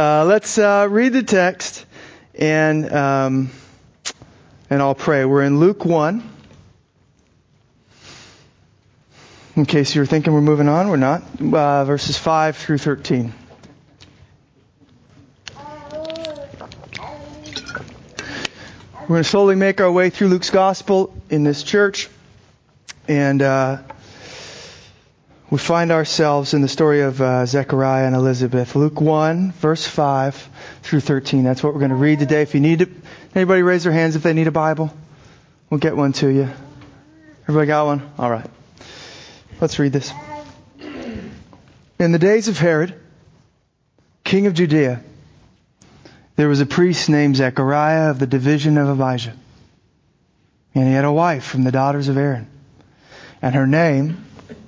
Uh, let's uh, read the text and um, and I'll pray. We're in Luke one. In case you were thinking we're moving on, we're not. Uh, verses five through thirteen. We're going to slowly make our way through Luke's gospel in this church, and uh, we find ourselves in the story of uh, Zechariah and Elizabeth. Luke 1, verse 5 through 13. That's what we're going to read today. If you need it, anybody raise their hands if they need a Bible? We'll get one to you. Everybody got one? All right. Let's read this. In the days of Herod, king of Judea, there was a priest named Zechariah of the division of Abijah. And he had a wife from the daughters of Aaron. And her name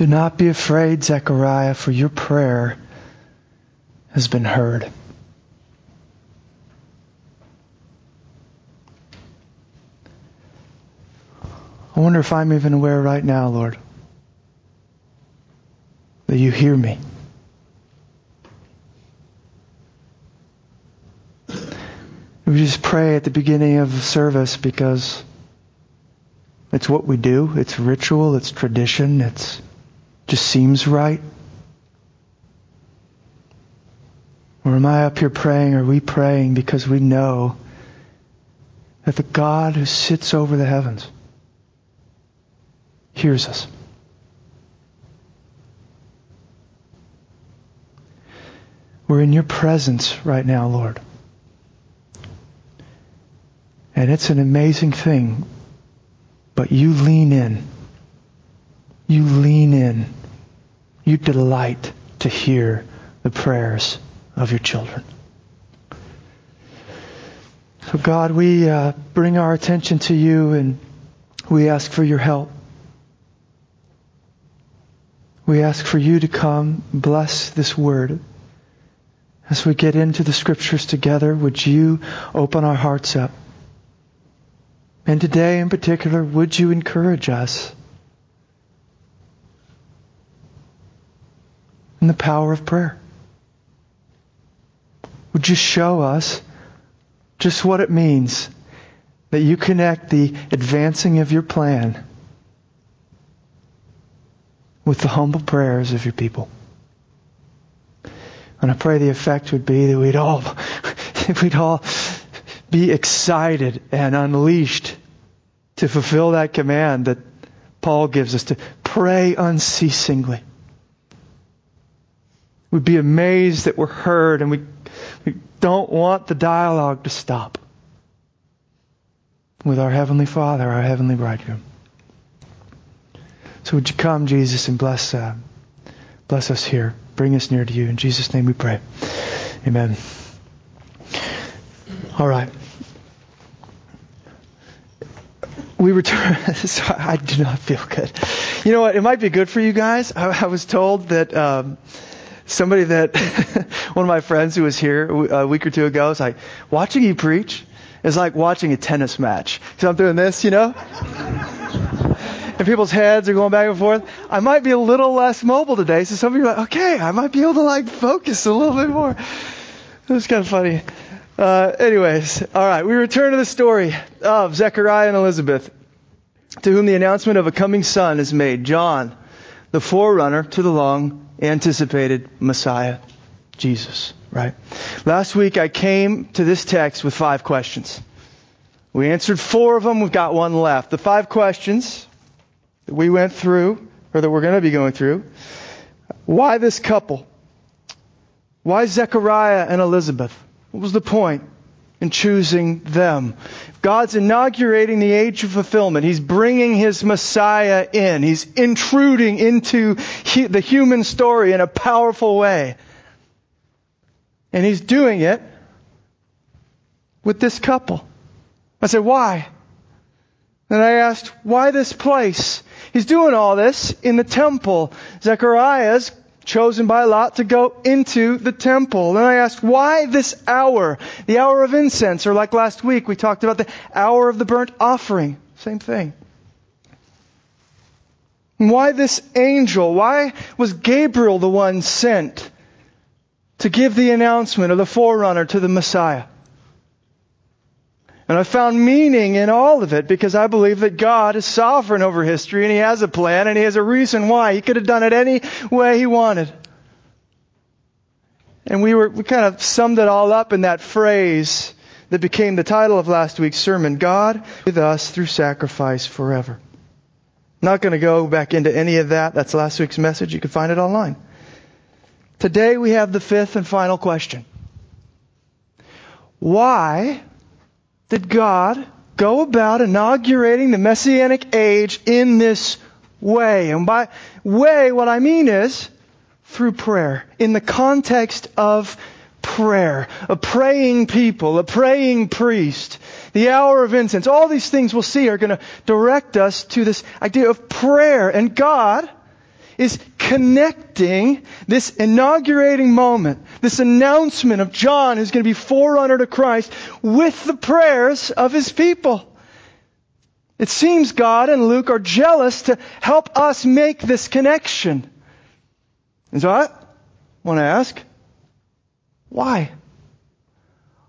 Do not be afraid, Zechariah, for your prayer has been heard. I wonder if I'm even aware right now, Lord, that you hear me. We just pray at the beginning of the service because it's what we do. It's ritual. It's tradition. It's just seems right. Or am I up here praying? Are we praying because we know that the God who sits over the heavens hears us. We're in your presence right now, Lord. And it's an amazing thing, but you lean in. You lean in. You delight to hear the prayers of your children. So, God, we uh, bring our attention to you and we ask for your help. We ask for you to come, bless this word. As we get into the scriptures together, would you open our hearts up? And today in particular, would you encourage us in the power of prayer? Would you show us just what it means that you connect the advancing of your plan with the humble prayers of your people. And I pray the effect would be that we'd all, we'd all be excited and unleashed to fulfill that command that Paul gives us to pray unceasingly. We'd be amazed that we're heard and we, we don't want the dialogue to stop with our Heavenly Father, our Heavenly Bridegroom. So would you come, Jesus, and bless, uh, bless us here. Bring us near to you. In Jesus' name we pray. Amen. All right. We return. I do not feel good. You know what? It might be good for you guys. I, I was told that um, somebody that one of my friends who was here a week or two ago was like, watching you preach is like watching a tennis match. So I'm doing this, you know and people's heads are going back and forth. I might be a little less mobile today, so some of you are like, okay, I might be able to like focus a little bit more. It was kind of funny. Uh, anyways, all right, we return to the story of Zechariah and Elizabeth, to whom the announcement of a coming son is made. John, the forerunner to the long anticipated Messiah. Jesus, right? Last week I came to this text with five questions. We answered four of them, we've got one left. The five questions that we went through, or that we're going to be going through. Why this couple? Why Zechariah and Elizabeth? What was the point in choosing them? God's inaugurating the age of fulfillment. He's bringing His Messiah in. He's intruding into the human story in a powerful way. And He's doing it with this couple. I said, why? And I asked, why this place? He's doing all this in the temple. Zechariah's chosen by Lot to go into the temple. And I asked, why this hour? The hour of incense, or like last week, we talked about the hour of the burnt offering. Same thing. Why this angel? Why was Gabriel the one sent to give the announcement of the forerunner to the Messiah? And I found meaning in all of it because I believe that God is sovereign over history and He has a plan and He has a reason why. He could have done it any way He wanted. And we were, we kind of summed it all up in that phrase that became the title of last week's sermon, God with us through sacrifice forever. Not going to go back into any of that. That's last week's message. You can find it online. Today we have the fifth and final question. Why did God go about inaugurating the Messianic age in this way. And by way, what I mean is through prayer, in the context of prayer, a praying people, a praying priest, the hour of incense. All these things we'll see are going to direct us to this idea of prayer. And God is connecting this inaugurating moment, this announcement of John who's going to be forerunner to Christ with the prayers of his people. It seems God and Luke are jealous to help us make this connection. And so I want to ask, why?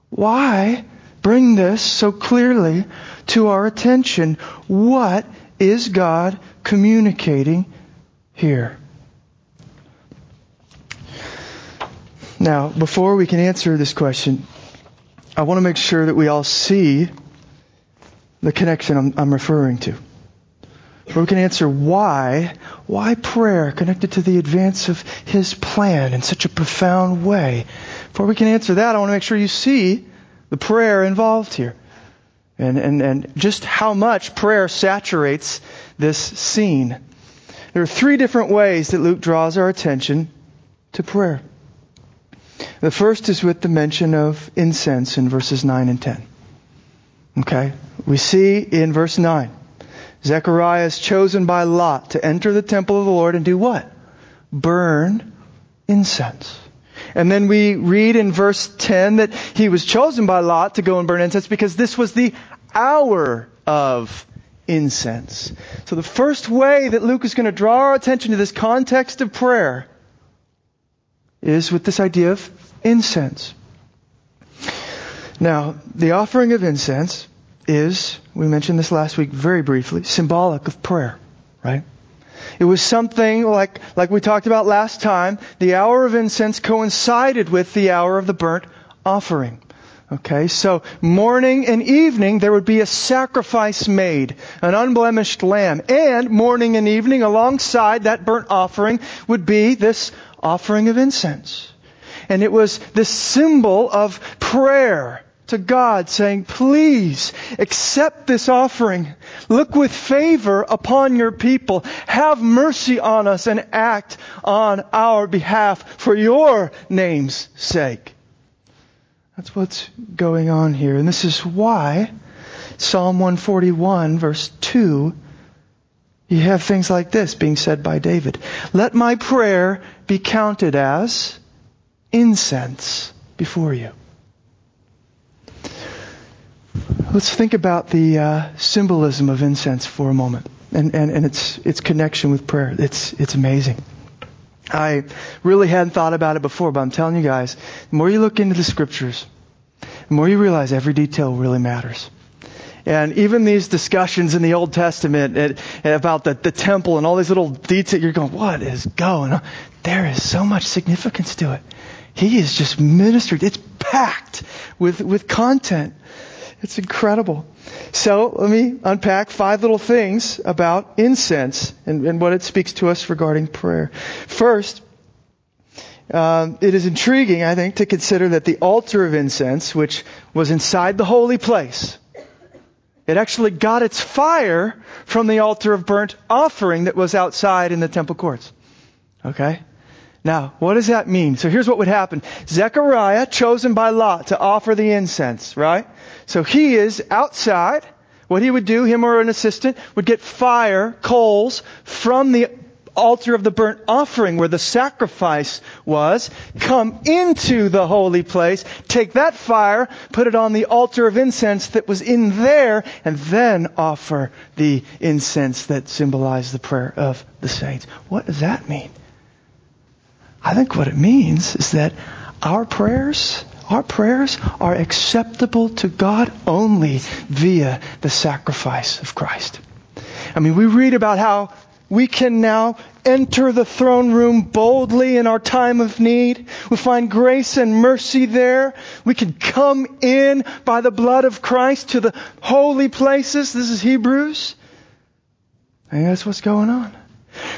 Why bring this so clearly to our attention? What is God communicating here. Now, before we can answer this question, I want to make sure that we all see the connection I'm, I'm referring to. Where we can answer why, why prayer connected to the advance of His plan in such a profound way. Before we can answer that, I want to make sure you see the prayer involved here. And, and, and just how much prayer saturates this scene. There are three different ways that Luke draws our attention to prayer. The first is with the mention of incense in verses 9 and 10. Okay? We see in verse 9, Zechariah is chosen by Lot to enter the temple of the Lord and do what? Burn incense. And then we read in verse 10 that he was chosen by Lot to go and burn incense because this was the hour of incense. So the first way that Luke is going to draw our attention to this context of prayer is with this idea of incense. Now, the offering of incense is, we mentioned this last week very briefly, symbolic of prayer, right? It was something like, like we talked about last time, the hour of incense coincided with the hour of the burnt offering. Okay, so morning and evening there would be a sacrifice made, an unblemished lamb. And morning and evening alongside that burnt offering would be this offering of incense. And it was this symbol of prayer to God saying, please accept this offering. Look with favor upon your people. Have mercy on us and act on our behalf for your name's sake. That's what's going on here. And this is why Psalm 141 verse 2 you have things like this being said by David. Let my prayer be counted as incense before you. Let's think about the uh, symbolism of incense for a moment and, and, and its, its connection with prayer. It's, it's amazing. I really hadn't thought about it before, but I'm telling you guys, the more you look into the scriptures, the more you realize every detail really matters. And even these discussions in the Old Testament about the, the temple and all these little details, you're going, what is going on? There is so much significance to it. he is just ministered. It's packed with, with content. It's incredible. So let me unpack five little things about incense and, and what it speaks to us regarding prayer. First, um, it is intriguing, I think, to consider that the altar of incense, which was inside the holy place, it actually got its fire from the altar of burnt offering that was outside in the temple courts. Okay? Now, what does that mean? So here's what would happen. Zechariah, chosen by Lot to offer the incense, right? So he is outside. What he would do, him or an assistant, would get fire, coals, from the altar of the burnt offering where the sacrifice was, come into the holy place, take that fire, put it on the altar of incense that was in there, and then offer the incense that symbolized the prayer of the saints. What does that mean? I think what it means is that our prayers, our prayers are acceptable to God only via the sacrifice of Christ. I mean, we read about how we can now enter the throne room boldly in our time of need. We find grace and mercy there. We can come in by the blood of Christ to the holy places. This is Hebrews. And that's what's going on.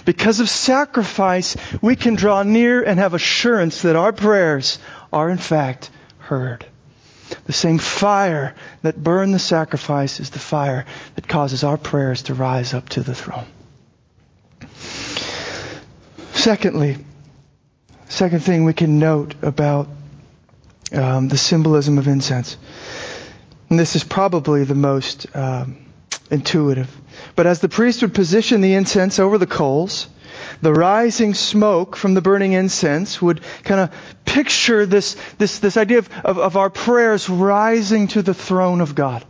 Because of sacrifice, we can draw near and have assurance that our prayers are in fact heard. The same fire that burned the sacrifice is the fire that causes our prayers to rise up to the throne. Secondly, second thing we can note about um, the symbolism of incense, and this is probably the most um, intuitive. But as the priest would position the incense over the coals, the rising smoke from the burning incense would kind of picture this, this, this idea of, of, of our prayers rising to the throne of God.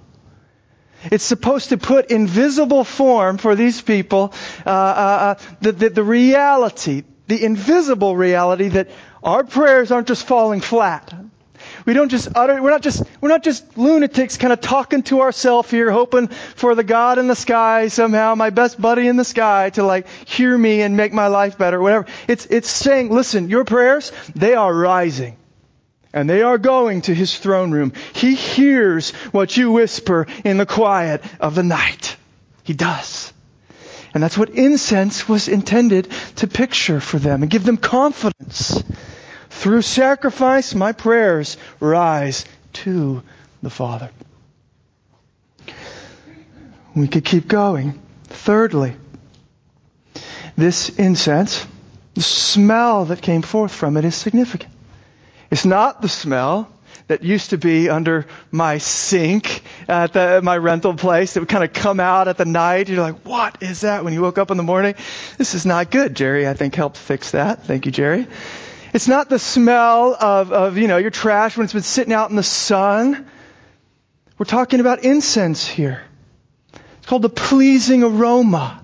It's supposed to put in visible form for these people uh, uh, uh, the, the, the reality, the invisible reality that our prayers aren't just falling flat. We don't just utter, we're not just, we're not just lunatics kind of talking to ourselves here, hoping for the God in the sky somehow, my best buddy in the sky to like hear me and make my life better, whatever. It's, it's saying, listen, your prayers, they are rising. And they are going to his throne room. He hears what you whisper in the quiet of the night. He does. And that's what incense was intended to picture for them and give them confidence. Through sacrifice, my prayers rise to the Father. We could keep going. Thirdly, this incense, the smell that came forth from it is significant. It's not the smell that used to be under my sink at the, my rental place that would kind of come out at the night. You're like, what is that when you woke up in the morning? This is not good. Jerry, I think, helped fix that. Thank you, Jerry. It's not the smell of, of, you know, your trash when it's been sitting out in the sun. We're talking about incense here. It's called the pleasing aroma.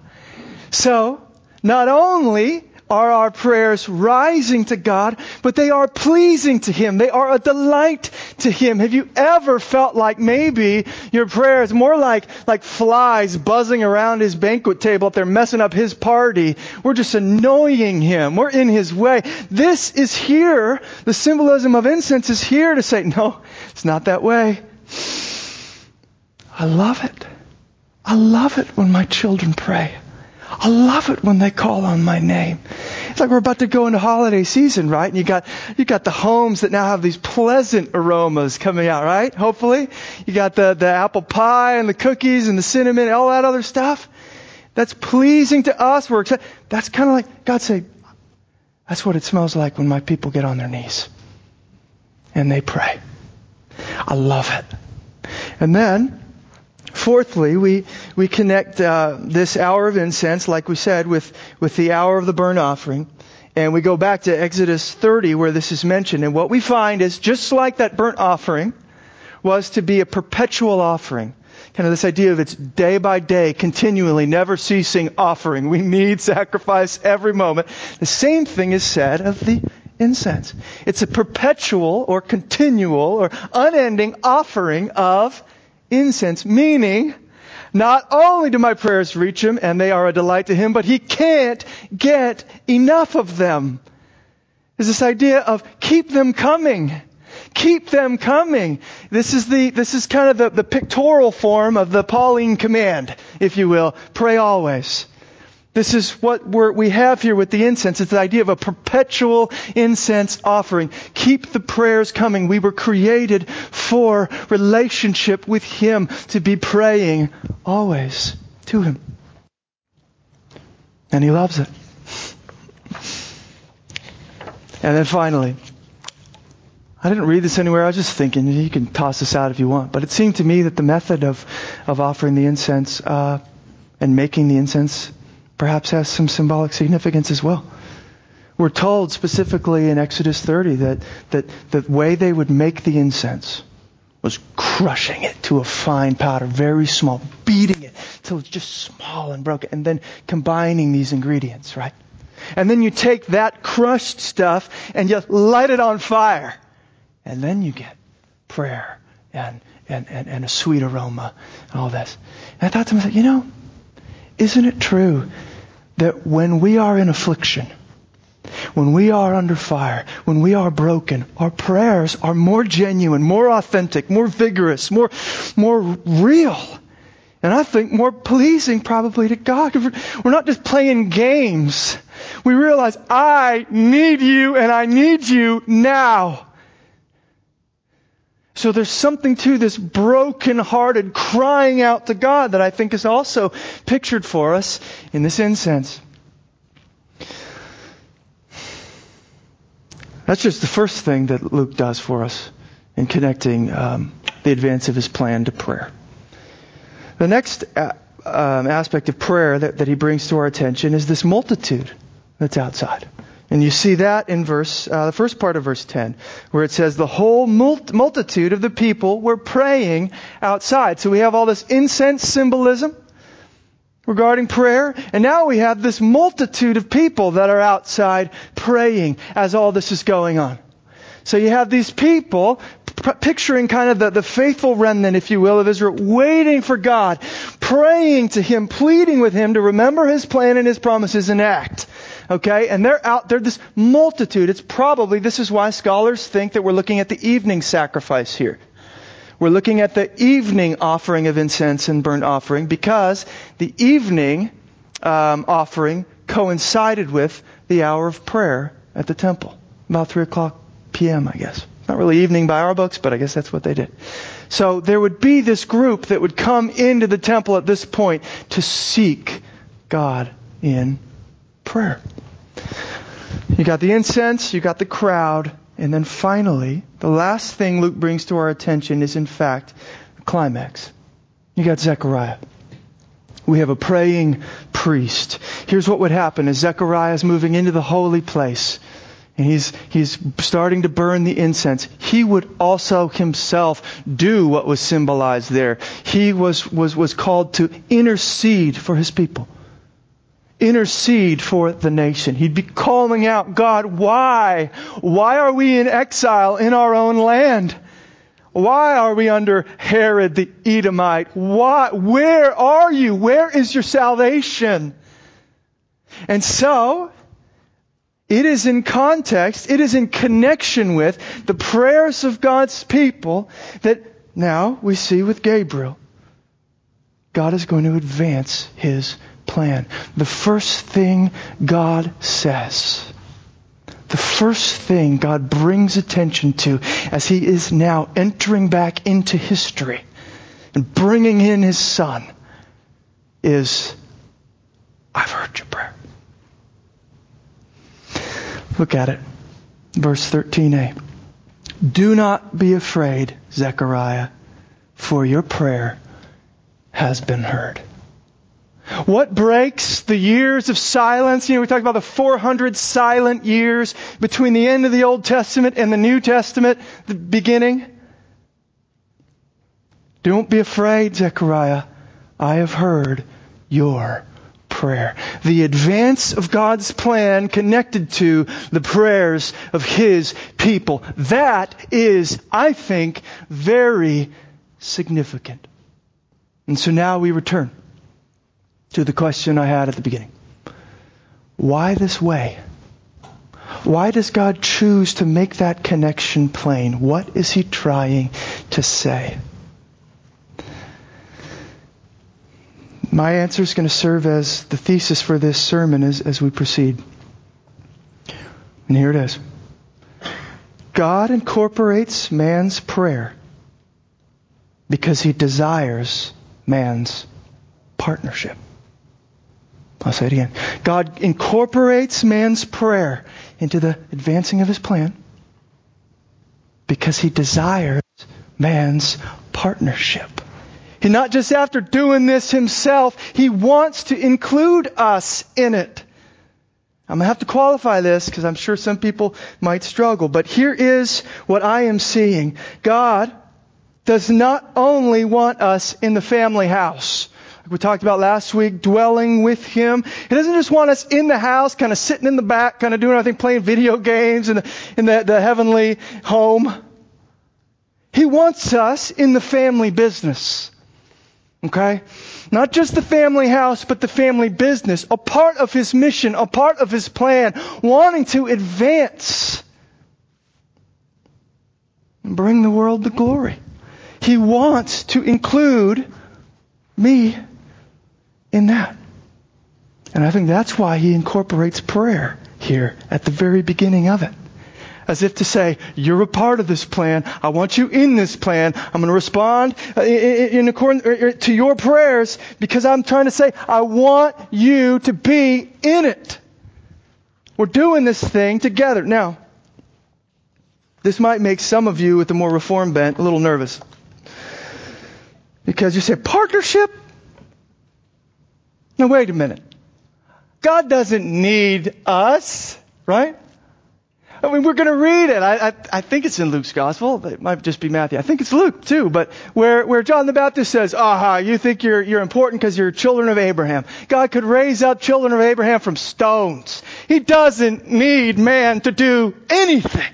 So, not only are our prayers rising to God, but they are pleasing to Him. They are a delight to Him. Have you ever felt like maybe your prayers more like, like flies buzzing around His banquet table up there messing up His party? We're just annoying Him. We're in His way. This is here. The symbolism of incense is here to say, no, it's not that way. I love it. I love it when my children pray. I love it when they call on my name. It's like we're about to go into holiday season, right? And you got, you got the homes that now have these pleasant aromas coming out, right? Hopefully. You got the, the apple pie and the cookies and the cinnamon and all that other stuff. That's pleasing to us. We're excited. That's kind of like God say, that's what it smells like when my people get on their knees and they pray. I love it. And then, Fourthly, we, we connect uh, this hour of incense, like we said, with, with the hour of the burnt offering. And we go back to Exodus 30 where this is mentioned. And what we find is just like that burnt offering was to be a perpetual offering. Kind of this idea of it's day by day, continually, never ceasing offering. We need sacrifice every moment. The same thing is said of the incense. It's a perpetual or continual or unending offering of incense, meaning not only do my prayers reach him and they are a delight to him, but he can't get enough of them. is this idea of keep them coming. Keep them coming. This is the, this is kind of the, the pictorial form of the Pauline command, if you will. Pray always. This is what we have here with the incense. It's the idea of a perpetual incense offering. Keep the prayers coming. We were created for relationship with Him, to be praying always to Him. And He loves it. And then finally, I didn't read this anywhere. I was just thinking, you can toss this out if you want. But it seemed to me that the method of, of offering the incense uh, and making the incense perhaps has some symbolic significance as well. We're told specifically in Exodus 30 that, that the way they would make the incense was crushing it to a fine powder, very small, beating it till it's just small and broken, and then combining these ingredients, right? And then you take that crushed stuff and you light it on fire. And then you get prayer and, and, and, and a sweet aroma and all this. And I thought to myself, you know, isn't it true that when we are in affliction, when we are under fire, when we are broken, our prayers are more genuine, more authentic, more vigorous, more, more real. And I think more pleasing probably to God. We're not just playing games. We realize I need you and I need you now. So there's something to this broken-hearted crying out to God that I think is also pictured for us in this incense. That's just the first thing that Luke does for us in connecting um, the advance of his plan to prayer. The next uh, um, aspect of prayer that, that he brings to our attention is this multitude that's outside. And you see that in verse, uh, the first part of verse 10, where it says the whole multitude of the people were praying outside. So we have all this incense symbolism regarding prayer, and now we have this multitude of people that are outside praying as all this is going on. So you have these people p- picturing kind of the, the faithful remnant, if you will, of Israel, waiting for God, praying to Him, pleading with Him to remember His plan and His promises and act. Okay? And they're out, they're this multitude. It's probably, this is why scholars think that we're looking at the evening sacrifice here. We're looking at the evening offering of incense and burnt offering because the evening um, offering coincided with the hour of prayer at the temple, about 3 o'clock p.m., I guess. Not really evening by our books, but I guess that's what they did. So there would be this group that would come into the temple at this point to seek God in prayer. You got the incense, you got the crowd, and then finally, the last thing Luke brings to our attention is in fact the climax. You got Zechariah. We have a praying priest. Here's what would happen as Zechariah is moving into the holy place and he's, he's starting to burn the incense. He would also himself do what was symbolized there. He was, was, was called to intercede for his people intercede for the nation. He'd be calling out, God, why? Why are we in exile in our own land? Why are we under Herod the Edomite? Why? Where are you? Where is your salvation? And so, it is in context, it is in connection with the prayers of God's people that now we see with Gabriel. God is going to advance His plan. The first thing God says, the first thing God brings attention to as He is now entering back into history and bringing in His Son is, I've heard your prayer. Look at it. Verse 13a. Do not be afraid, Zechariah, for your prayer has been heard. What breaks the years of silence? You know, we talked about the 400 silent years between the end of the Old Testament and the New Testament, the beginning. Don't be afraid, Zechariah. I have heard your prayer. The advance of God's plan connected to the prayers of His people. That is, I think, very significant. And so now we return to the question I had at the beginning. Why this way? Why does God choose to make that connection plain? What is he trying to say? My answer is going to serve as the thesis for this sermon as, as we proceed. And here it is. God incorporates man's prayer because he desires man's partnership. I'll say it again. God incorporates man's prayer into the advancing of his plan because he desires man's partnership. He not just after doing this himself, he wants to include us in it. I'm going to have to qualify this because I'm sure some people might struggle, but here is what I am seeing. God does not only want us in the family house we talked about last week, dwelling with Him. He doesn't just want us in the house, kind of sitting in the back, kind of doing nothing, playing video games in the, in the, the heavenly home. He wants us in the family business. Okay? Not just the family house, but the family business. A part of His mission, a part of His plan, wanting to advance and bring the world the glory. He wants to include me in that. And I think that's why he incorporates prayer here at the very beginning of it. As if to say, you're a part of this plan. I want you in this plan. I'm going to respond uh, in accordance to your prayers because I'm trying to say, I want you to be in it. We're doing this thing together. Now, this might make some of you with a more reform bent a little nervous. Because you say, partnership? Now, wait a minute. God doesn't need us, right? I mean, we're going to read it. I, I, I, think it's in Luke's gospel. It might just be Matthew. I think it's Luke too. But where, where John the Baptist says, aha, you think you're, you're important because you're children of Abraham. God could raise up children of Abraham from stones. He doesn't need man to do anything.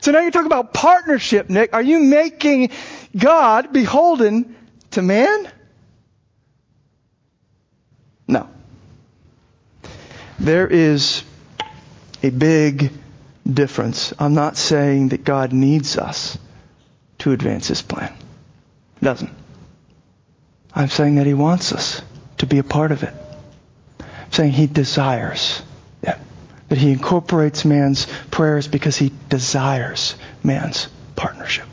So now you're talking about partnership, Nick. Are you making God beholden to man? No. There is a big difference. I'm not saying that God needs us to advance His plan. He doesn't. I'm saying that He wants us to be a part of it. I'm saying He desires it. That He incorporates man's prayers because He desires man's partnership.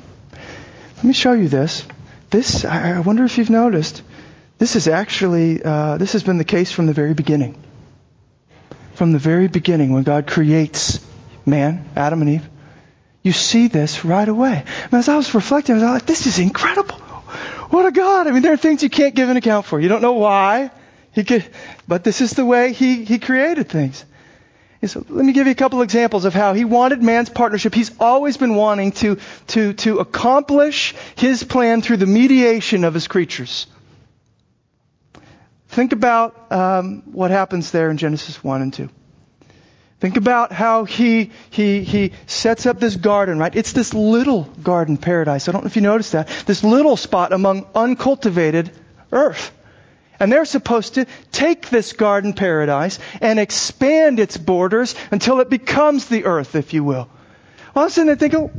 Let me show you this. This, I wonder if you've noticed, this is actually, uh, this has been the case from the very beginning. From the very beginning, when God creates man, Adam and Eve, you see this right away. And as I was reflecting, I was like, this is incredible. What a God. I mean, there are things you can't give an account for. You don't know why. He could, but this is the way he, he created things. So let me give you a couple examples of how he wanted man's partnership. He's always been wanting to, to, to accomplish his plan through the mediation of his creatures. Think about um, what happens there in Genesis 1 and 2. Think about how he, he, he sets up this garden, right? It's this little garden paradise. I don't know if you noticed that. This little spot among uncultivated earth. And they're supposed to take this garden paradise and expand its borders until it becomes the earth, if you will. All of a sudden they think, oh,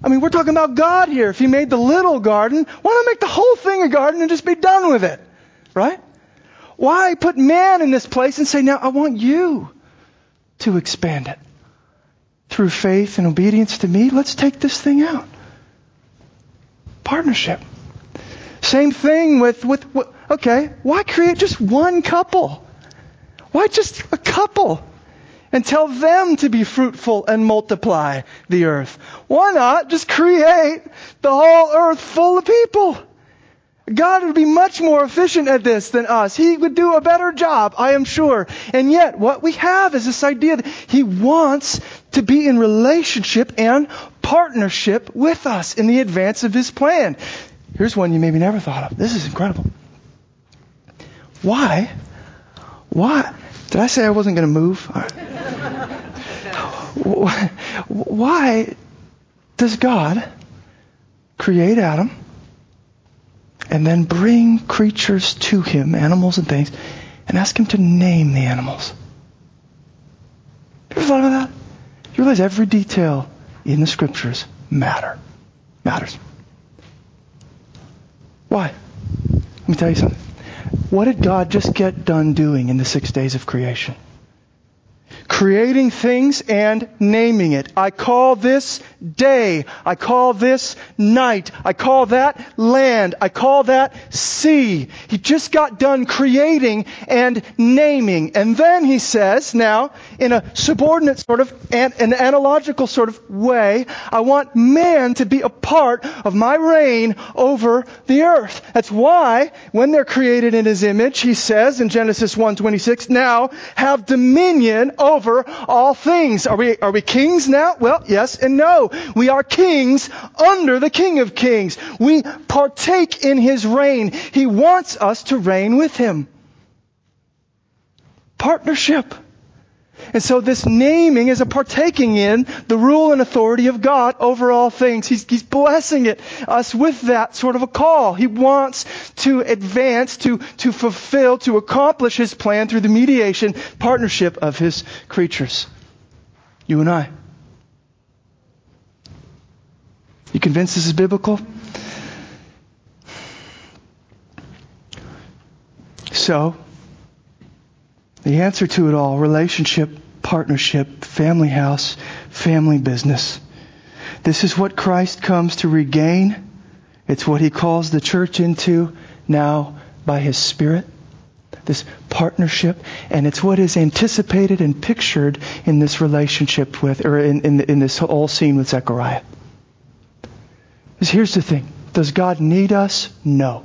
I mean, we're talking about God here. If He made the little garden, why not make the whole thing a garden and just be done with it? Right? Why put man in this place and say, now I want you to expand it? Through faith and obedience to me, let's take this thing out. Partnership. Same thing with, with, okay, why create just one couple? Why just a couple? And tell them to be fruitful and multiply the earth. Why not just create the whole earth full of people? God would be much more efficient at this than us. He would do a better job, I am sure. And yet, what we have is this idea that He wants to be in relationship and partnership with us in the advance of His plan. Here's one you maybe never thought of. This is incredible. Why? Why? Did I say I wasn't going to move? Why does God create Adam? And then bring creatures to him, animals and things, and ask him to name the animals. You ever thought about that? You realize every detail in the scriptures matter. Matters. Why? Let me tell you something. What did God just get done doing in the six days of creation? Creating things and naming it. I call this day. I call this night. I call that land. I call that sea. He just got done creating and naming. And then he says, now, in a subordinate sort of, an, an analogical sort of way, I want man to be a part of my reign over the earth. That's why, when they're created in his image, he says in Genesis 1.26, now have dominion over over all things. Are we, are we kings now? Well, yes and no. We are kings under the King of Kings. We partake in His reign. He wants us to reign with Him. Partnership. And so this naming is a partaking in the rule and authority of God over all things. He's, he's, blessing it, us with that sort of a call. He wants to advance, to, to fulfill, to accomplish His plan through the mediation, partnership of His creatures. You and I. You convinced this is biblical? So, the answer to it all relationship, partnership, family house, family business. This is what Christ comes to regain. It's what he calls the church into now by his Spirit. This partnership, and it's what is anticipated and pictured in this relationship with, or in, in, in this whole scene with Zechariah. Because here's the thing Does God need us? No.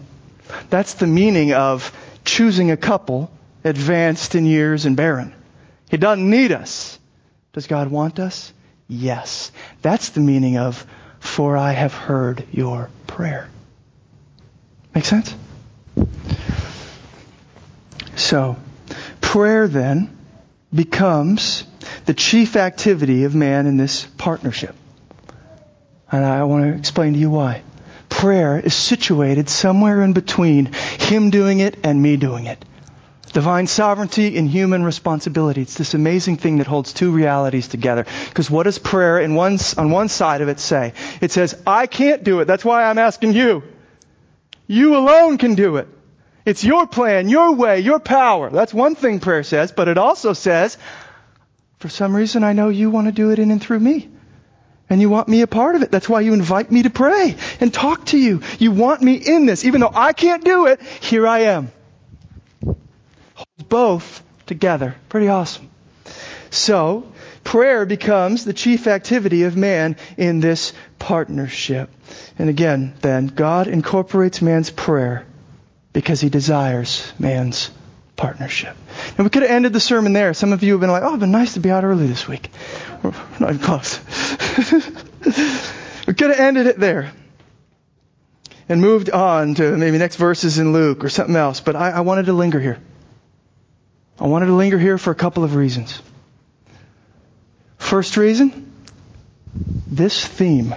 That's the meaning of choosing a couple advanced in years and barren. He doesn't need us. Does God want us? Yes. That's the meaning of, for I have heard your prayer. Make sense? So, prayer then becomes the chief activity of man in this partnership. And I want to explain to you why. Prayer is situated somewhere in between him doing it and me doing it divine sovereignty and human responsibility. It's this amazing thing that holds two realities together. Because what does prayer in one, on one side of it say? It says, I can't do it. That's why I'm asking you. You alone can do it. It's your plan, your way, your power. That's one thing prayer says, but it also says, for some reason I know you want to do it in and through me. And you want me a part of it. That's why you invite me to pray and talk to you. You want me in this. Even though I can't do it, here I am both together. Pretty awesome. So, prayer becomes the chief activity of man in this partnership. And again, then, God incorporates man's prayer because he desires man's partnership. And we could have ended the sermon there. Some of you have been like, oh, it'd been nice to be out early this week. We're not even close. we could have ended it there and moved on to maybe next verses in Luke or something else. But I, I wanted to linger here. I wanted to linger here for a couple of reasons. First reason, this theme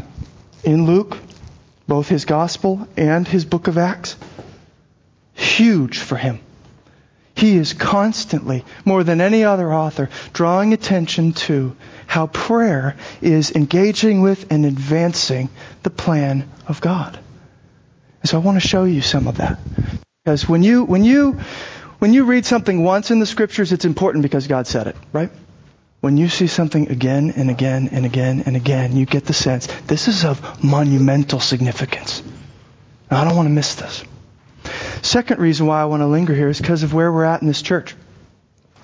in Luke, both his gospel and his book of Acts, huge for him. He is constantly, more than any other author, drawing attention to how prayer is engaging with and advancing the plan of God. And so I want to show you some of that. Because when you, when you, when you read something once in the scriptures, it's important because God said it, right? When you see something again and again and again and again, you get the sense this is of monumental significance. I don't want to miss this. Second reason why I want to linger here is because of where we're at in this church,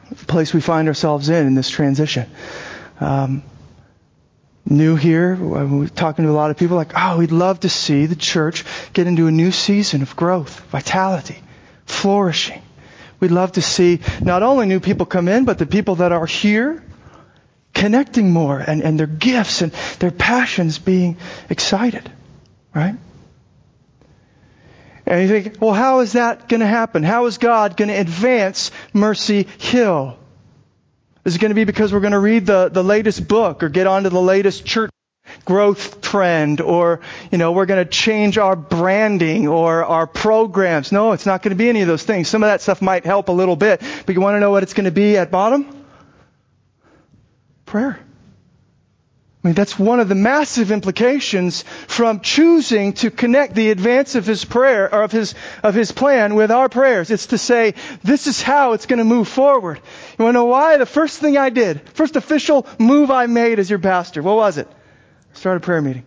the place we find ourselves in in this transition. Um, new here, we're talking to a lot of people like, oh, we'd love to see the church get into a new season of growth, vitality, flourishing. We'd love to see not only new people come in, but the people that are here connecting more and, and their gifts and their passions being excited. Right? And you think, well, how is that going to happen? How is God going to advance Mercy Hill? Is it going to be because we're going to read the, the latest book or get onto the latest church growth trend or, you know, we're going to change our branding or our programs. No, it's not going to be any of those things. Some of that stuff might help a little bit, but you want to know what it's going to be at bottom? prayer. I mean, that's one of the massive implications from choosing to connect the advance of his prayer, or of his, of his plan with our prayers. It's to say, this is how it's going to move forward. You want to know why? The first thing I did, first official move I made as your pastor, what was it? Start a prayer meeting.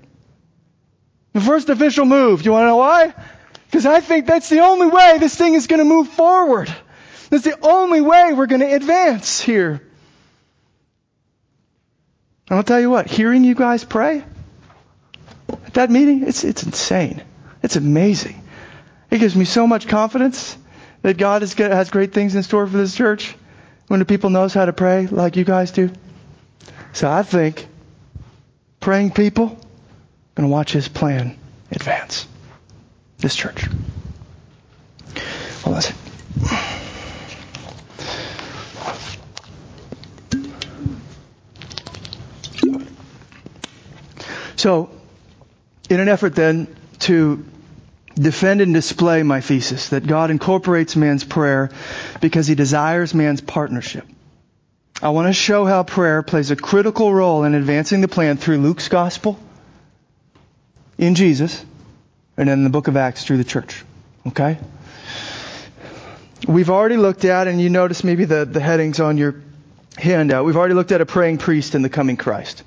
The first official move. You want to know why? Because I think that's the only way this thing is going to move forward. That's the only way we're going to advance here. And I'll tell you what, hearing you guys pray at that meeting, it's, it's insane. It's amazing. It gives me so much confidence that God is, has great things in store for this church when the people knows how to pray like you guys do. So I think praying people going to watch his plan advance. This church. On a second. So, in an effort then to defend and display my thesis that God incorporates man's prayer because he desires man's partnership. I want to show how prayer plays a critical role in advancing the plan through Luke's gospel, in Jesus, and then in the book of Acts through the church. Okay? We've already looked at, and you notice maybe the, the headings on your handout, we've already looked at a praying priest and the coming Christ.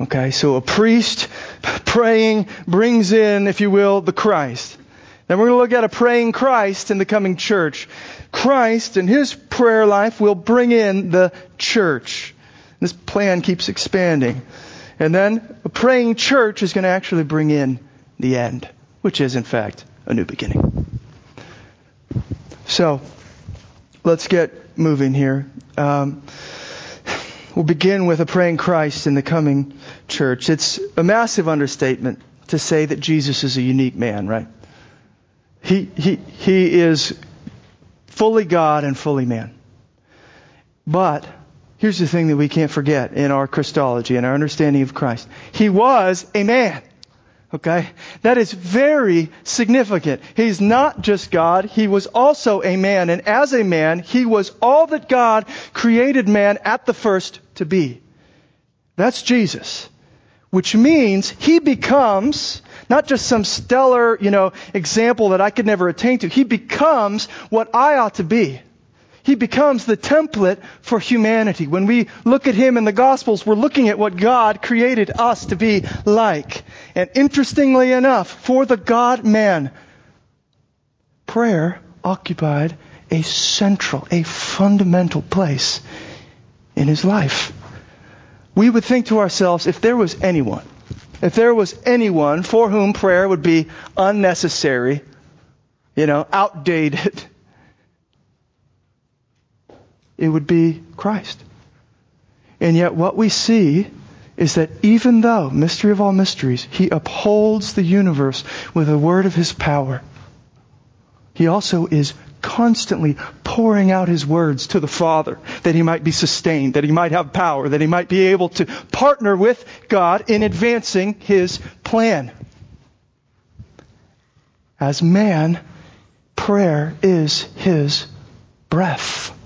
Okay, so a priest praying brings in, if you will, the Christ. Then we're going to look at a praying Christ in the coming church. Christ and his prayer life will bring in the church. This plan keeps expanding. And then a praying church is going to actually bring in the end, which is in fact a new beginning. So, let's get moving here. Um, we'll begin with a praying Christ in the coming church. It's a massive understatement to say that Jesus is a unique man, right? He, he, he is fully God and fully man. But here's the thing that we can't forget in our Christology and our understanding of Christ. He was a man. Okay? That is very significant. He's not just God, he was also a man. And as a man, he was all that God created man at the first to be. That's Jesus. Which means he becomes not just some stellar, you know, example that I could never attain to. He becomes what I ought to be. He becomes the template for humanity. When we look at him in the Gospels, we're looking at what God created us to be like. And interestingly enough, for the God man, prayer occupied a central, a fundamental place in his life. We would think to ourselves, if there was anyone, if there was anyone for whom prayer would be unnecessary, you know, outdated, it would be Christ. And yet what we see is that even though, mystery of all mysteries, he upholds the universe with a word of his power, he also is constantly pouring out his words to the Father that he might be sustained, that he might have power, that he might be able to partner with God in advancing his plan. As man, prayer is his breath.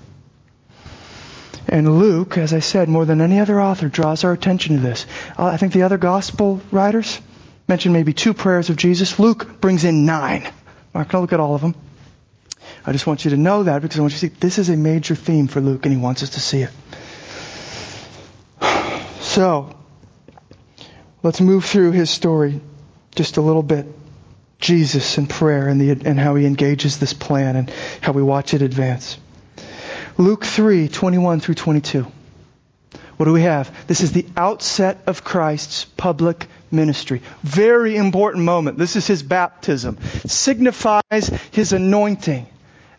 And Luke, as I said, more than any other author, draws our attention to this. Uh, I think the other gospel writers mention maybe two prayers of Jesus. Luke brings in nine. I'm not going to look at all of them. I just want you to know that because I want you to see this is a major theme for Luke and he wants us to see it. So, let's move through his story just a little bit. Jesus and prayer and, the, and how he engages this plan and how we watch it advance. Luke 3, 21 through 22. What do we have? This is the outset of Christ's public ministry. Very important moment. This is his baptism. signifies his anointing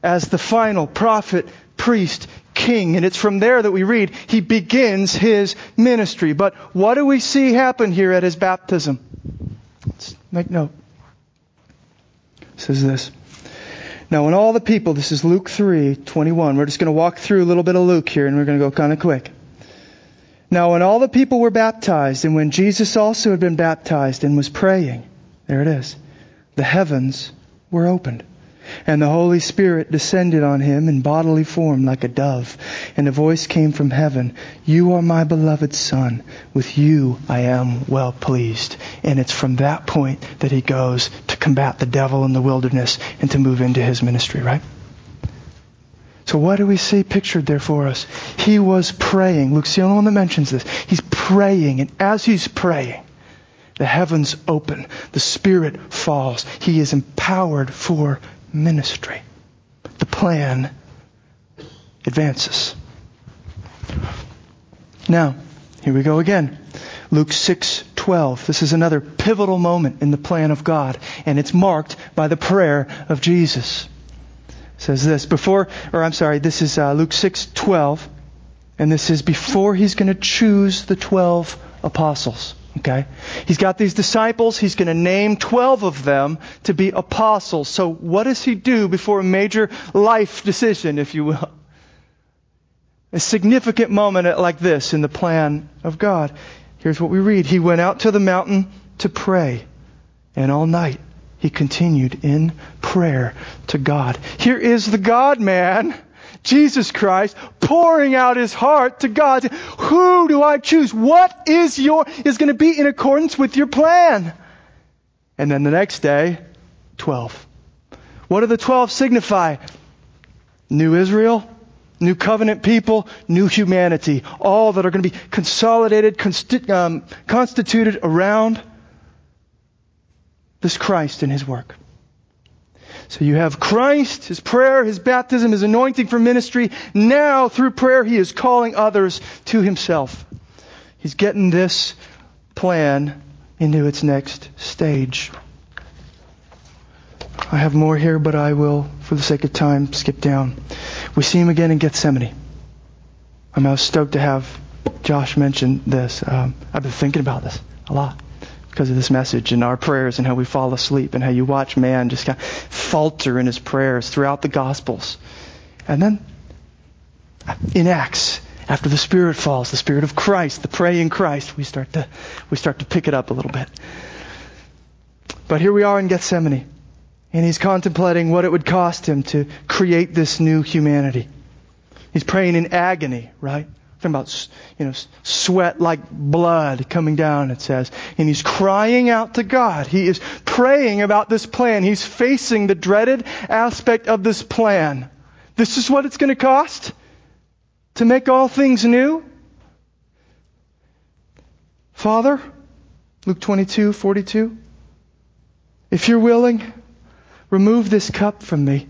as the final prophet, priest, king. And it's from there that we read he begins his ministry. But what do we see happen here at his baptism? Let's make note. It says this. Now, when all the people, this is Luke 3, 21. We're just going to walk through a little bit of Luke here and we're going to go kind of quick. Now, when all the people were baptized and when Jesus also had been baptized and was praying, there it is, the heavens were opened. And the Holy Spirit descended on him in bodily form like a dove. And a voice came from heaven, You are my beloved Son. With you I am well pleased. And it's from that point that he goes to combat the devil in the wilderness and to move into his ministry, right? So what do we see pictured there for us? He was praying. Luke's the only one that mentions this. He's praying, and as he's praying, the heavens open. The Spirit falls. He is empowered for ministry. The plan advances. Now, here we go again. Luke 6:12. This is another pivotal moment in the plan of God, and it's marked by the prayer of Jesus. It says this before, or I'm sorry, this is uh, Luke 6:12, and this is before he's going to choose the 12 apostles. Okay? He's got these disciples. He's going to name 12 of them to be apostles. So what does he do before a major life decision, if you will? A significant moment like this in the plan of God. Here's what we read. He went out to the mountain to pray, and all night he continued in prayer to God. Here is the God man Jesus Christ pouring out his heart to God. Who do I choose? What is your, is going to be in accordance with your plan? And then the next day, 12. What do the 12 signify? New Israel, new covenant people, new humanity. All that are going to be consolidated, consti- um, constituted around this Christ and his work. So you have Christ, His prayer, His baptism, His anointing for ministry. Now, through prayer, He is calling others to Himself. He's getting this plan into its next stage. I have more here, but I will, for the sake of time, skip down. We see him again in Gethsemane. I'm I stoked to have Josh mention this. Um, I've been thinking about this a lot because of this message and our prayers and how we fall asleep and how you watch man just kind of falter in his prayers throughout the Gospels. And then in Acts, after the Spirit falls, the Spirit of Christ, the praying Christ, we start to we start to pick it up a little bit. But here we are in Gethsemane, and he's contemplating what it would cost him to create this new humanity. He's praying in agony, right? Talking about, you know, sweat like blood coming down, it says. And he's crying out to God. He is praying about this plan. He's facing the dreaded aspect of this plan. This is what it's going to cost to make all things new. Father, Luke 22, 42, if you're willing, remove this cup from me.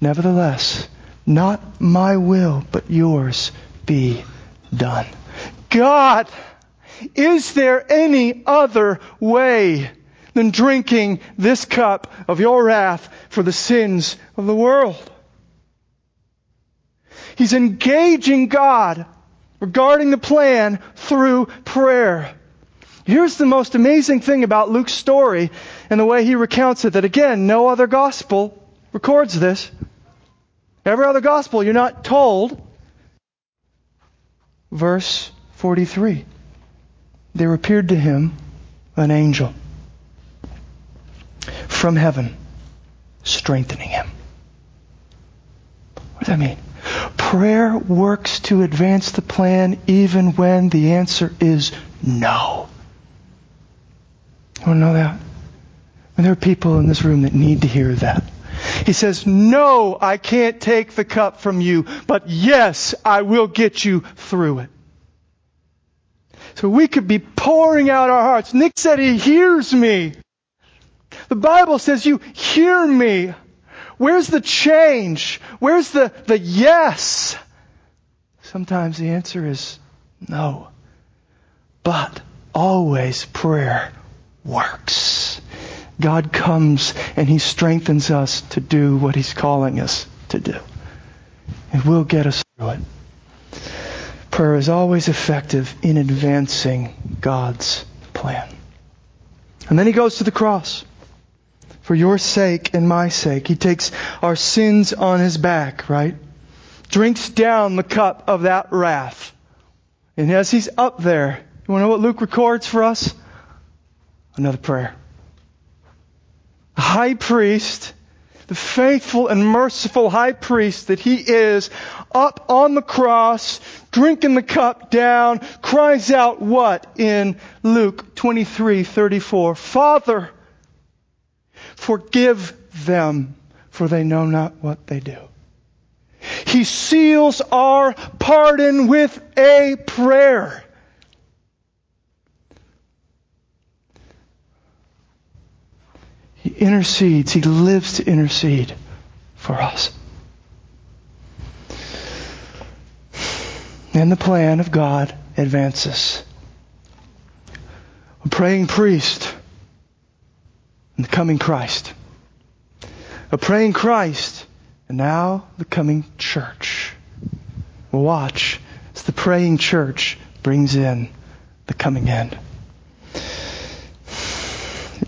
Nevertheless, not my will, but yours be done. God, is there any other way than drinking this cup of your wrath for the sins of the world? He's engaging God regarding the plan through prayer. Here's the most amazing thing about Luke's story and the way he recounts it that again, no other gospel records this. Every other gospel, you're not told verse 43. There appeared to him an angel from heaven, strengthening him. What does that mean? Prayer works to advance the plan even when the answer is no. You want to know that? And there are people in this room that need to hear that. He says, No, I can't take the cup from you, but yes, I will get you through it. So we could be pouring out our hearts. Nick said he hears me. The Bible says you hear me. Where's the change? Where's the, the yes? Sometimes the answer is no. But always prayer works. God comes and He strengthens us to do what He's calling us to do. And we'll get us through it. Prayer is always effective in advancing God's plan. And then He goes to the cross. For your sake and my sake. He takes our sins on His back, right? Drinks down the cup of that wrath. And as He's up there, you want to know what Luke records for us? Another prayer high priest the faithful and merciful high priest that he is, up on the cross, drinking the cup down, cries out what in Luke 23:34? Father, forgive them, for they know not what they do. He seals our pardon with a prayer. He intercedes. He lives to intercede for us. And the plan of God advances. A praying priest and the coming Christ. A praying Christ and now the coming church. We'll watch as the praying church brings in the coming end.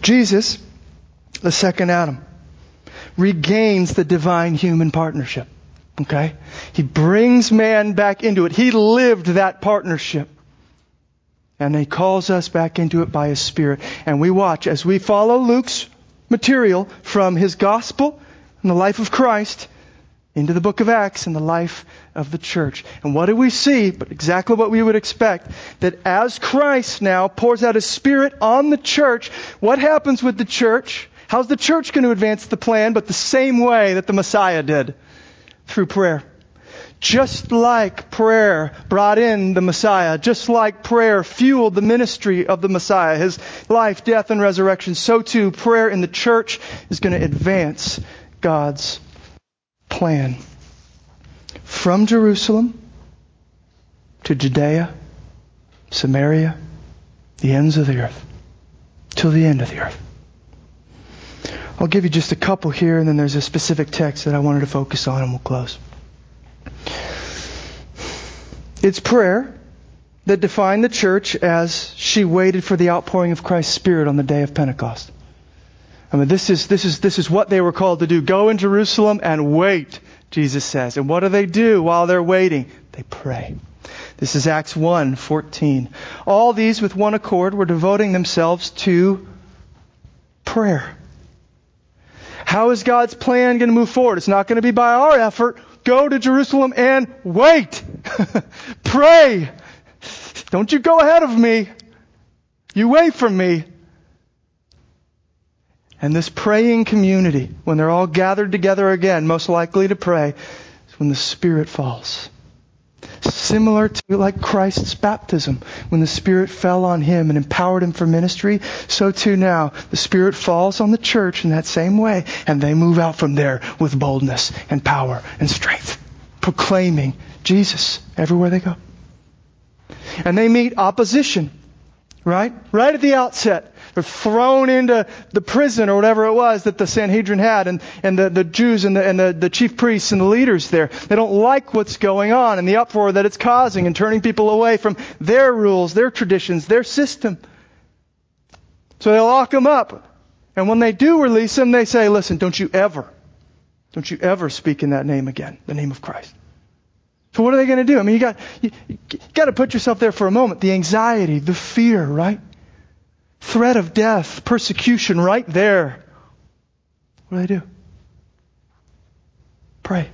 Jesus the second Adam, regains the divine human partnership. Okay? He brings man back into it. He lived that partnership. And he calls us back into it by his Spirit. And we watch as we follow Luke's material from his gospel and the life of Christ into the book of Acts and the life of the church. And what do we see? But exactly what we would expect. That as Christ now pours out his Spirit on the church, what happens with the church? How's the church going to advance the plan but the same way that the Messiah did? Through prayer. Just like prayer brought in the Messiah, just like prayer fueled the ministry of the Messiah, his life, death, and resurrection, so too prayer in the church is going to advance God's plan. From Jerusalem to Judea, Samaria, the ends of the earth, till the end of the earth. I'll give you just a couple here, and then there's a specific text that I wanted to focus on, and we'll close. It's prayer that defined the church as she waited for the outpouring of Christ's Spirit on the day of Pentecost. I mean, this is, this is, this is what they were called to do. Go in Jerusalem and wait, Jesus says. And what do they do while they're waiting? They pray. This is Acts 1, 14. All these with one accord were devoting themselves to prayer. How is God's plan going to move forward? It's not going to be by our effort. Go to Jerusalem and wait. Pray. Don't you go ahead of me. You wait for me. And this praying community, when they're all gathered together again, most likely to pray, is when the Spirit falls. Similar to like Christ's baptism, when the Spirit fell on him and empowered him for ministry, so too now the Spirit falls on the church in that same way, and they move out from there with boldness and power and strength, proclaiming Jesus everywhere they go. And they meet opposition, right? Right at the outset. They're thrown into the prison or whatever it was that the Sanhedrin had and, and the, the Jews and, the, and the, the chief priests and the leaders there. They don't like what's going on and the uproar that it's causing and turning people away from their rules, their traditions, their system. So they lock them up. And when they do release them, they say, listen, don't you ever, don't you ever speak in that name again, the name of Christ. So what are they going to do? I mean, you got, you, you got to put yourself there for a moment. The anxiety, the fear, right? Threat of death, persecution right there. What do they do? Pray.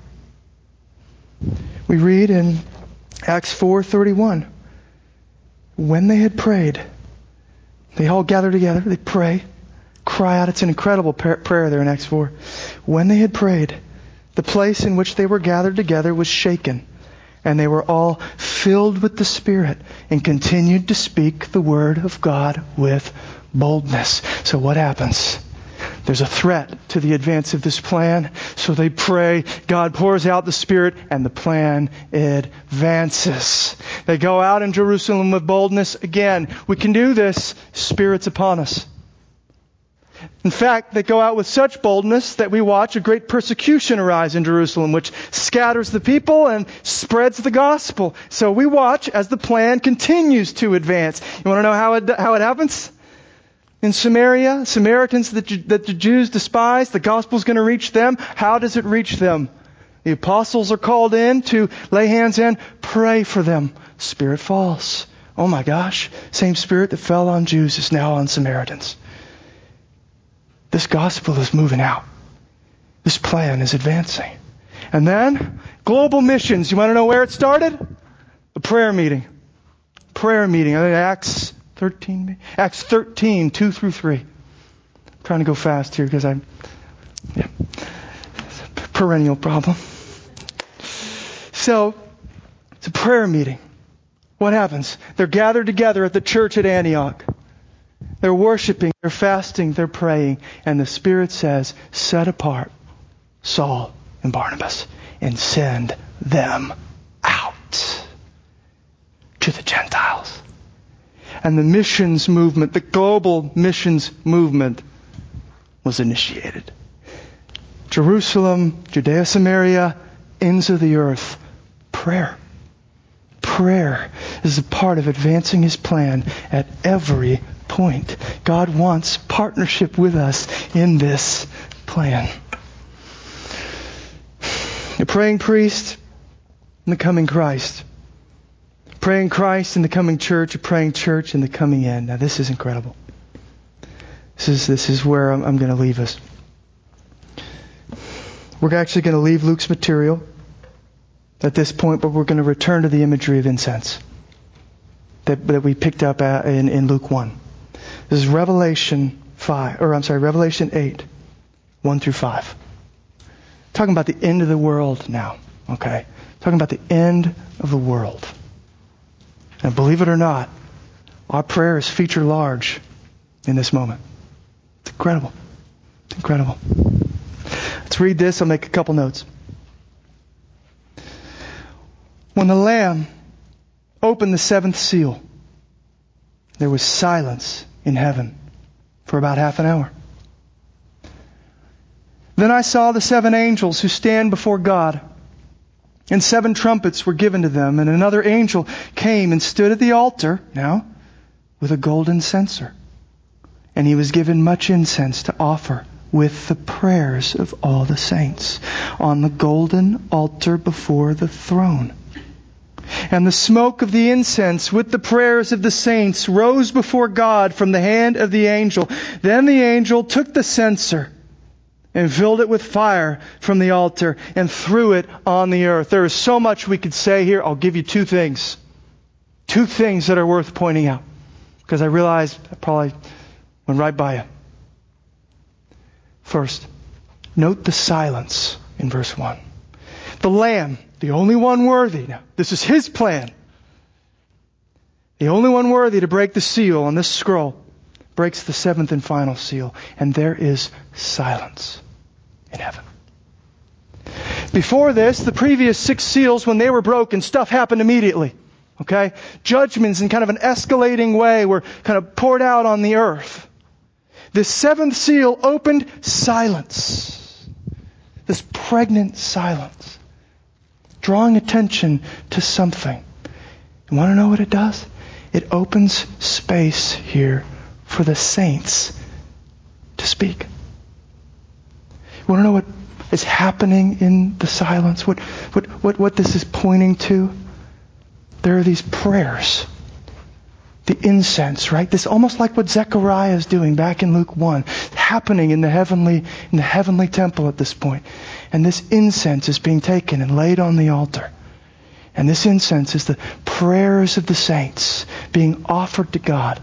We read in Acts 4:31 when they had prayed they all gather together they pray cry out it's an incredible prayer there in Acts 4 when they had prayed the place in which they were gathered together was shaken and they were all filled with the Spirit and continued to speak the word of God with boldness. So what happens? There's a threat to the advance of this plan. So they pray. God pours out the Spirit and the plan advances. They go out in Jerusalem with boldness. Again, we can do this. Spirit's upon us. In fact, they go out with such boldness that we watch a great persecution arise in Jerusalem, which scatters the people and spreads the gospel. So we watch as the plan continues to advance. You want to know how it, how it happens? In Samaria, Samaritans that, that the Jews despise, the gospel's going to reach them. How does it reach them? The apostles are called in to lay hands in, pray for them. Spirit falls. Oh my gosh. Same spirit that fell on Jews is now on Samaritans. This gospel is moving out. This plan is advancing. And then, global missions. You want to know where it started? A prayer meeting. Prayer meeting. Acts 13, Acts 13, 2 through 3. I'm trying to go fast here because I'm, yeah, it's a perennial problem. So, it's a prayer meeting. What happens? They're gathered together at the church at Antioch. They're worshiping, they're fasting, they're praying, and the Spirit says, set apart Saul and Barnabas and send them out to the Gentiles. And the missions movement, the global missions movement, was initiated. Jerusalem, Judea, Samaria, ends of the earth, prayer. Prayer is a part of advancing His plan at every point. God wants partnership with us in this plan. The praying priest and the coming Christ. Praying Christ in the coming church, a praying church in the coming end. Now this is incredible. This is, this is where I'm, I'm going to leave us. We're actually going to leave Luke's material at this point, but we're going to return to the imagery of incense that, that we picked up in, in Luke 1. This is Revelation 5, or I'm sorry, Revelation 8, 1 through 5. Talking about the end of the world now, okay? Talking about the end of the world. And believe it or not, our prayer is feature large in this moment. It's incredible. It's incredible. Let's read this. I'll make a couple notes. When the Lamb opened the seventh seal, there was silence in heaven for about half an hour. Then I saw the seven angels who stand before God, and seven trumpets were given to them, and another angel came and stood at the altar, now, with a golden censer. And he was given much incense to offer with the prayers of all the saints on the golden altar before the throne. And the smoke of the incense with the prayers of the saints rose before God from the hand of the angel. Then the angel took the censer and filled it with fire from the altar and threw it on the earth. There is so much we could say here. I'll give you two things. Two things that are worth pointing out. Because I realized I probably went right by you. First, note the silence in verse 1. The Lamb the only one worthy. Now, this is his plan. The only one worthy to break the seal on this scroll breaks the seventh and final seal, and there is silence in heaven. Before this, the previous six seals, when they were broken, stuff happened immediately. Okay? Judgments in kind of an escalating way were kind of poured out on the earth. This seventh seal opened silence. This pregnant silence drawing attention to something. You want to know what it does? It opens space here for the saints to speak. You want to know what is happening in the silence? What, what, what, what this is pointing to? There are these prayers. The incense, right? This almost like what Zechariah is doing back in Luke 1, happening in the heavenly, in the heavenly temple at this point. And this incense is being taken and laid on the altar. And this incense is the prayers of the saints being offered to God.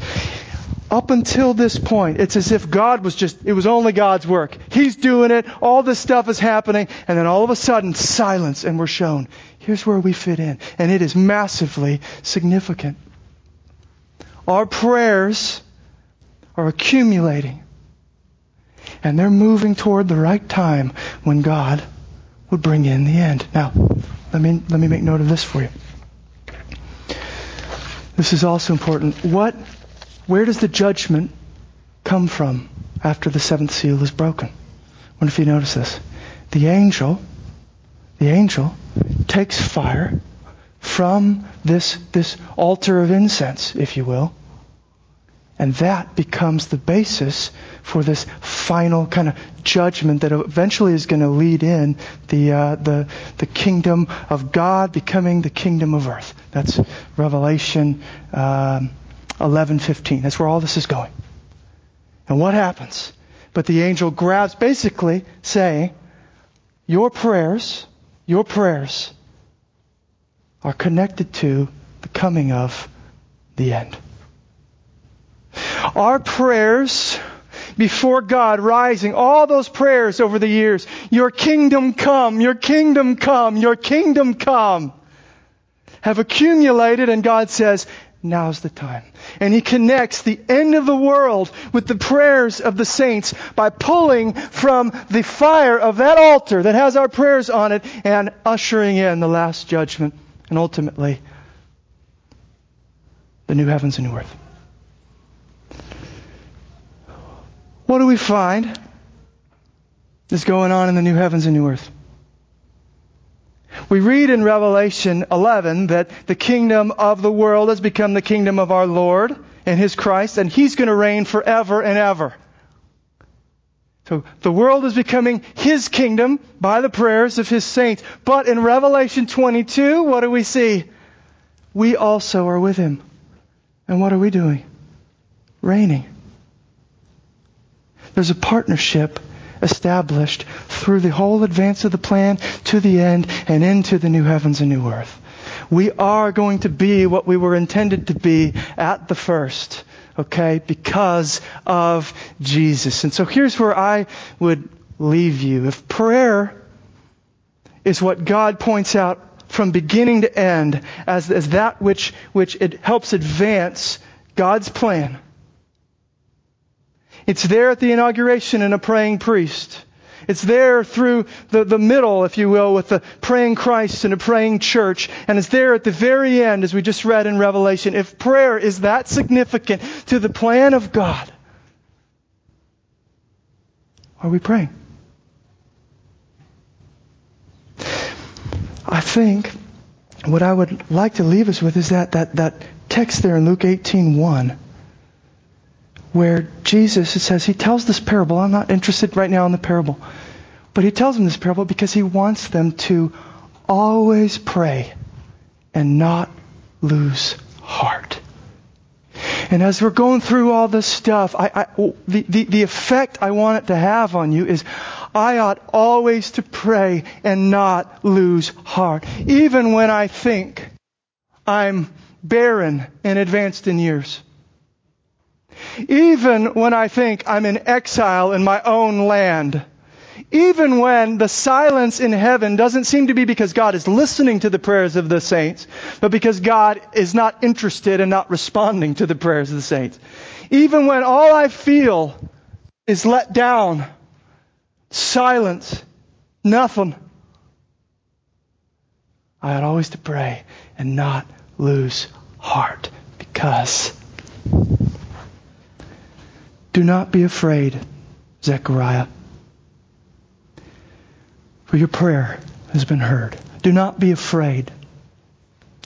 Up until this point, it's as if God was just, it was only God's work. He's doing it, all this stuff is happening, and then all of a sudden, silence, and we're shown, here's where we fit in. And it is massively significant. Our prayers are accumulating and they're moving toward the right time when God would bring in the end. Now, let me, let me make note of this for you. This is also important. What, where does the judgment come from after the seventh seal is broken? I wonder if you notice this. The angel, the angel takes fire from this, this altar of incense, if you will, and that becomes the basis for this final kind of judgment that eventually is going to lead in the, uh, the, the kingdom of God becoming the kingdom of earth. That's Revelation um, 11, 15. That's where all this is going. And what happens? But the angel grabs, basically saying, your prayers, your prayers are connected to the coming of the end. Our prayers before God, rising, all those prayers over the years, Your kingdom come, Your kingdom come, Your kingdom come, have accumulated, and God says, now's the time. And He connects the end of the world with the prayers of the saints by pulling from the fire of that altar that has our prayers on it and ushering in the last judgment and ultimately the new heavens and new earth. What do we find is going on in the new heavens and new earth? We read in Revelation 11 that the kingdom of the world has become the kingdom of our Lord and His Christ, and He's going to reign forever and ever. So the world is becoming His kingdom by the prayers of His saints. But in Revelation 22, what do we see? We also are with Him. And what are we doing? Reigning. There's a partnership established through the whole advance of the plan to the end and into the new heavens and new earth. We are going to be what we were intended to be at the first, okay, because of Jesus. And so here's where I would leave you. If prayer is what God points out from beginning to end as, as that which, which it helps advance God's plan, it's there at the inauguration in a praying priest. It's there through the, the middle, if you will, with the praying Christ and a praying church. And it's there at the very end, as we just read in Revelation. If prayer is that significant to the plan of God, are we praying? I think what I would like to leave us with is that, that, that text there in Luke 18 1 where Jesus, it says, he tells this parable. I'm not interested right now in the parable. But he tells them this parable because he wants them to always pray and not lose heart. And as we're going through all this stuff, I, I, the, the, the effect I want it to have on you is I ought always to pray and not lose heart. Even when I think I'm barren and advanced in years. Even when I think I'm in exile in my own land. Even when the silence in heaven doesn't seem to be because God is listening to the prayers of the saints, but because God is not interested and not responding to the prayers of the saints. Even when all I feel is let down, silence, nothing. I ought always to pray and not lose heart because do not be afraid, Zechariah, for your prayer has been heard. Do not be afraid,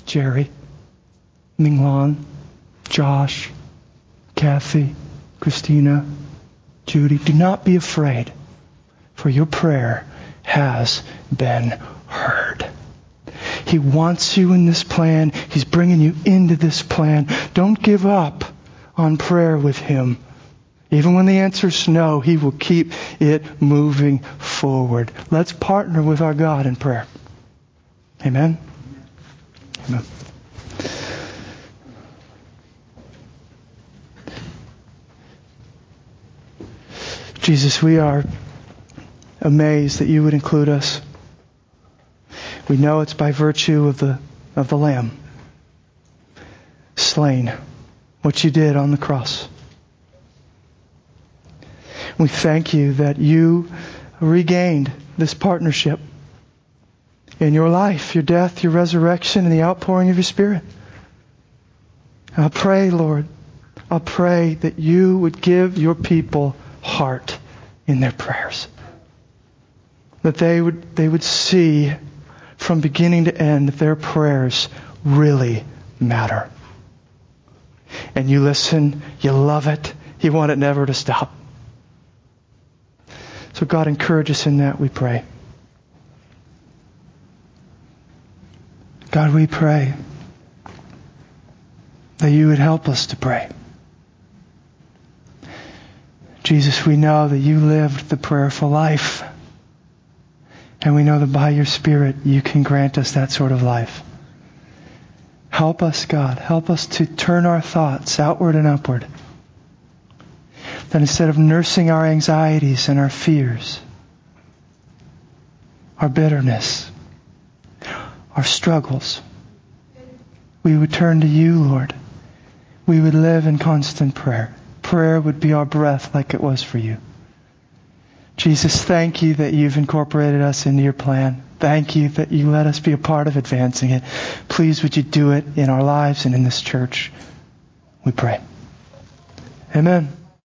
Jerry, Minglan, Josh, Kathy, Christina, Judy. Do not be afraid, for your prayer has been heard. He wants you in this plan. He's bringing you into this plan. Don't give up on prayer with Him. Even when the answer is no, He will keep it moving forward. Let's partner with our God in prayer. Amen? Amen. Jesus, we are amazed that you would include us. We know it's by virtue of the, of the Lamb slain, what you did on the cross. We thank you that you regained this partnership in your life, your death, your resurrection, and the outpouring of your Spirit. I pray, Lord, I pray that you would give your people heart in their prayers. That they would, they would see from beginning to end that their prayers really matter. And you listen, you love it, you want it never to stop. So, God, encourage us in that, we pray. God, we pray that you would help us to pray. Jesus, we know that you lived the prayerful life. And we know that by your Spirit, you can grant us that sort of life. Help us, God. Help us to turn our thoughts outward and upward. That instead of nursing our anxieties and our fears, our bitterness, our struggles, we would turn to you, Lord. We would live in constant prayer. Prayer would be our breath like it was for you. Jesus, thank you that you've incorporated us into your plan. Thank you that you let us be a part of advancing it. Please would you do it in our lives and in this church? We pray. Amen.